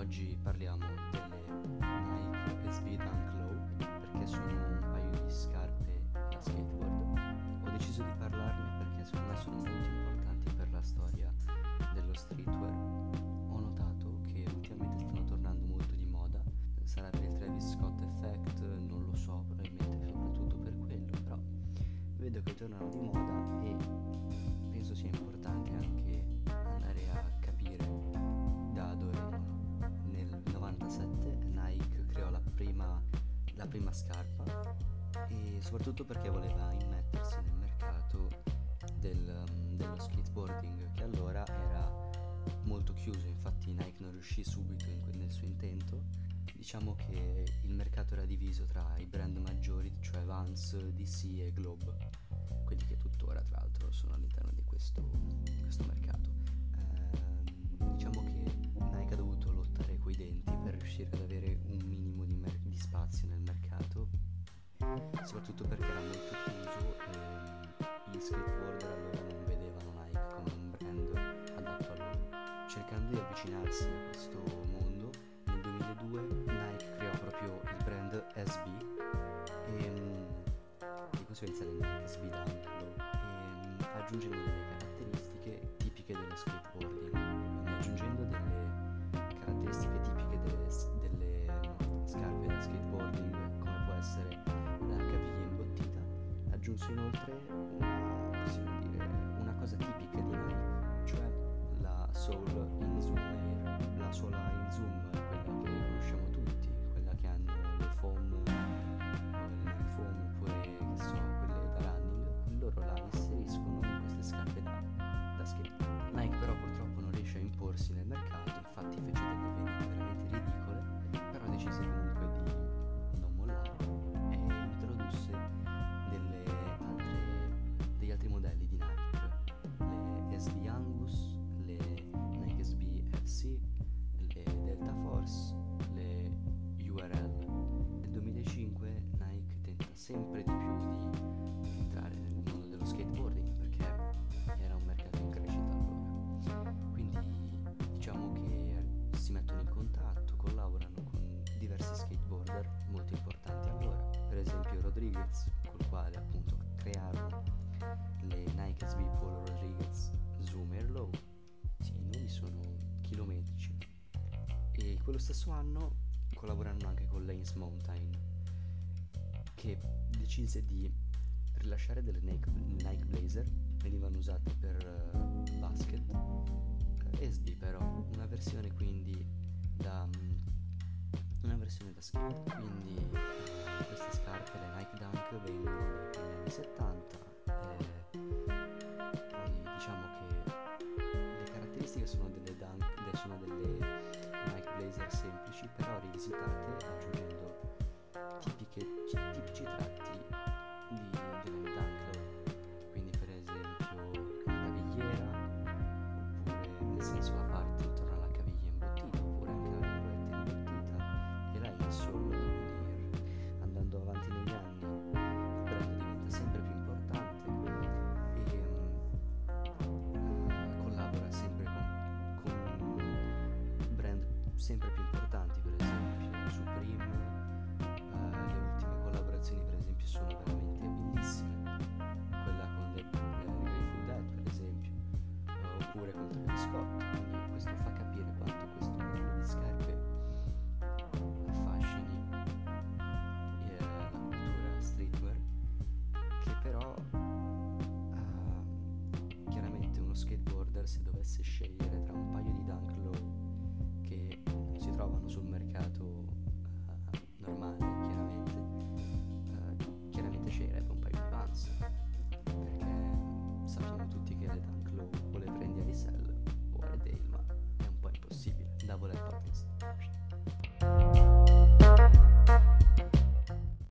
Oggi parliamo delle Nike SB Dunk Low perché sono un paio di scarpe da skateboard. Ho deciso di parlarne perché secondo me sono molto importanti per la storia dello streetwear. Ho notato che ultimamente stanno tornando molto di moda, sarà per il Travis Scott Effect, non lo so, probabilmente soprattutto per quello, però vedo che tornano di moda e prima scarpa e soprattutto perché voleva immettersi nel mercato del, dello skateboarding che allora era molto chiuso, infatti Nike non riuscì subito in, nel suo intento. Diciamo che il mercato era diviso tra i brand maggiori, cioè Vans, DC e Globe, quelli che tuttora soprattutto perché era molto chiuso e gli skateboarder allora non vedevano Nike come un brand adatto a loro. Cercando di avvicinarsi a questo mondo, nel 2002 Nike creò proprio il brand SB e mm, di conseguenza le Nike SB Down e mm, aggiungendo delle caratteristiche tipiche dello skateboarding, inoltre una, dire, una cosa tipica di Nike, cioè la Soul in Zoom la sola in Zoom sempre di più di entrare nel mondo dello skateboarding perché era un mercato in crescita allora. Quindi diciamo che si mettono in contatto, collaborano con diversi skateboarder molto importanti allora, per esempio Rodriguez, col quale appunto crearono le Nike SB Polo Rodriguez Zoom Air Low. Sì, i nomi sono chilometrici. E quello stesso anno collaborarono anche con Lanes Mountain, che decise di rilasciare delle Nike, Nike Blazer, venivano usate per eh, basket, eh, SB però, una versione quindi da mm, una versione da skate, quindi eh, queste scarpe, le Nike Dunk vengono primi anni 70 e poi diciamo che le caratteristiche sono delle Dunk, sono delle Nike Blazer semplici però rivisitate aggiungendo tipiche, tipici tratti di, delle Dunk Low quindi per esempio una cavigliera oppure nel senso la parte intorno alla caviglia imbottita oppure anche la linguetta imbottita e la insole in ear andando avanti negli anni il brand diventa sempre più importante e eh, collabora sempre con, con brand sempre più Quindi questo fa capire quanto questo mondo di scarpe affascini eh, la cultura streetwear che però ehm, chiaramente uno skateboarder se dovesse scegliere tra un paio di Dunk Low che si trovano sul mercato double double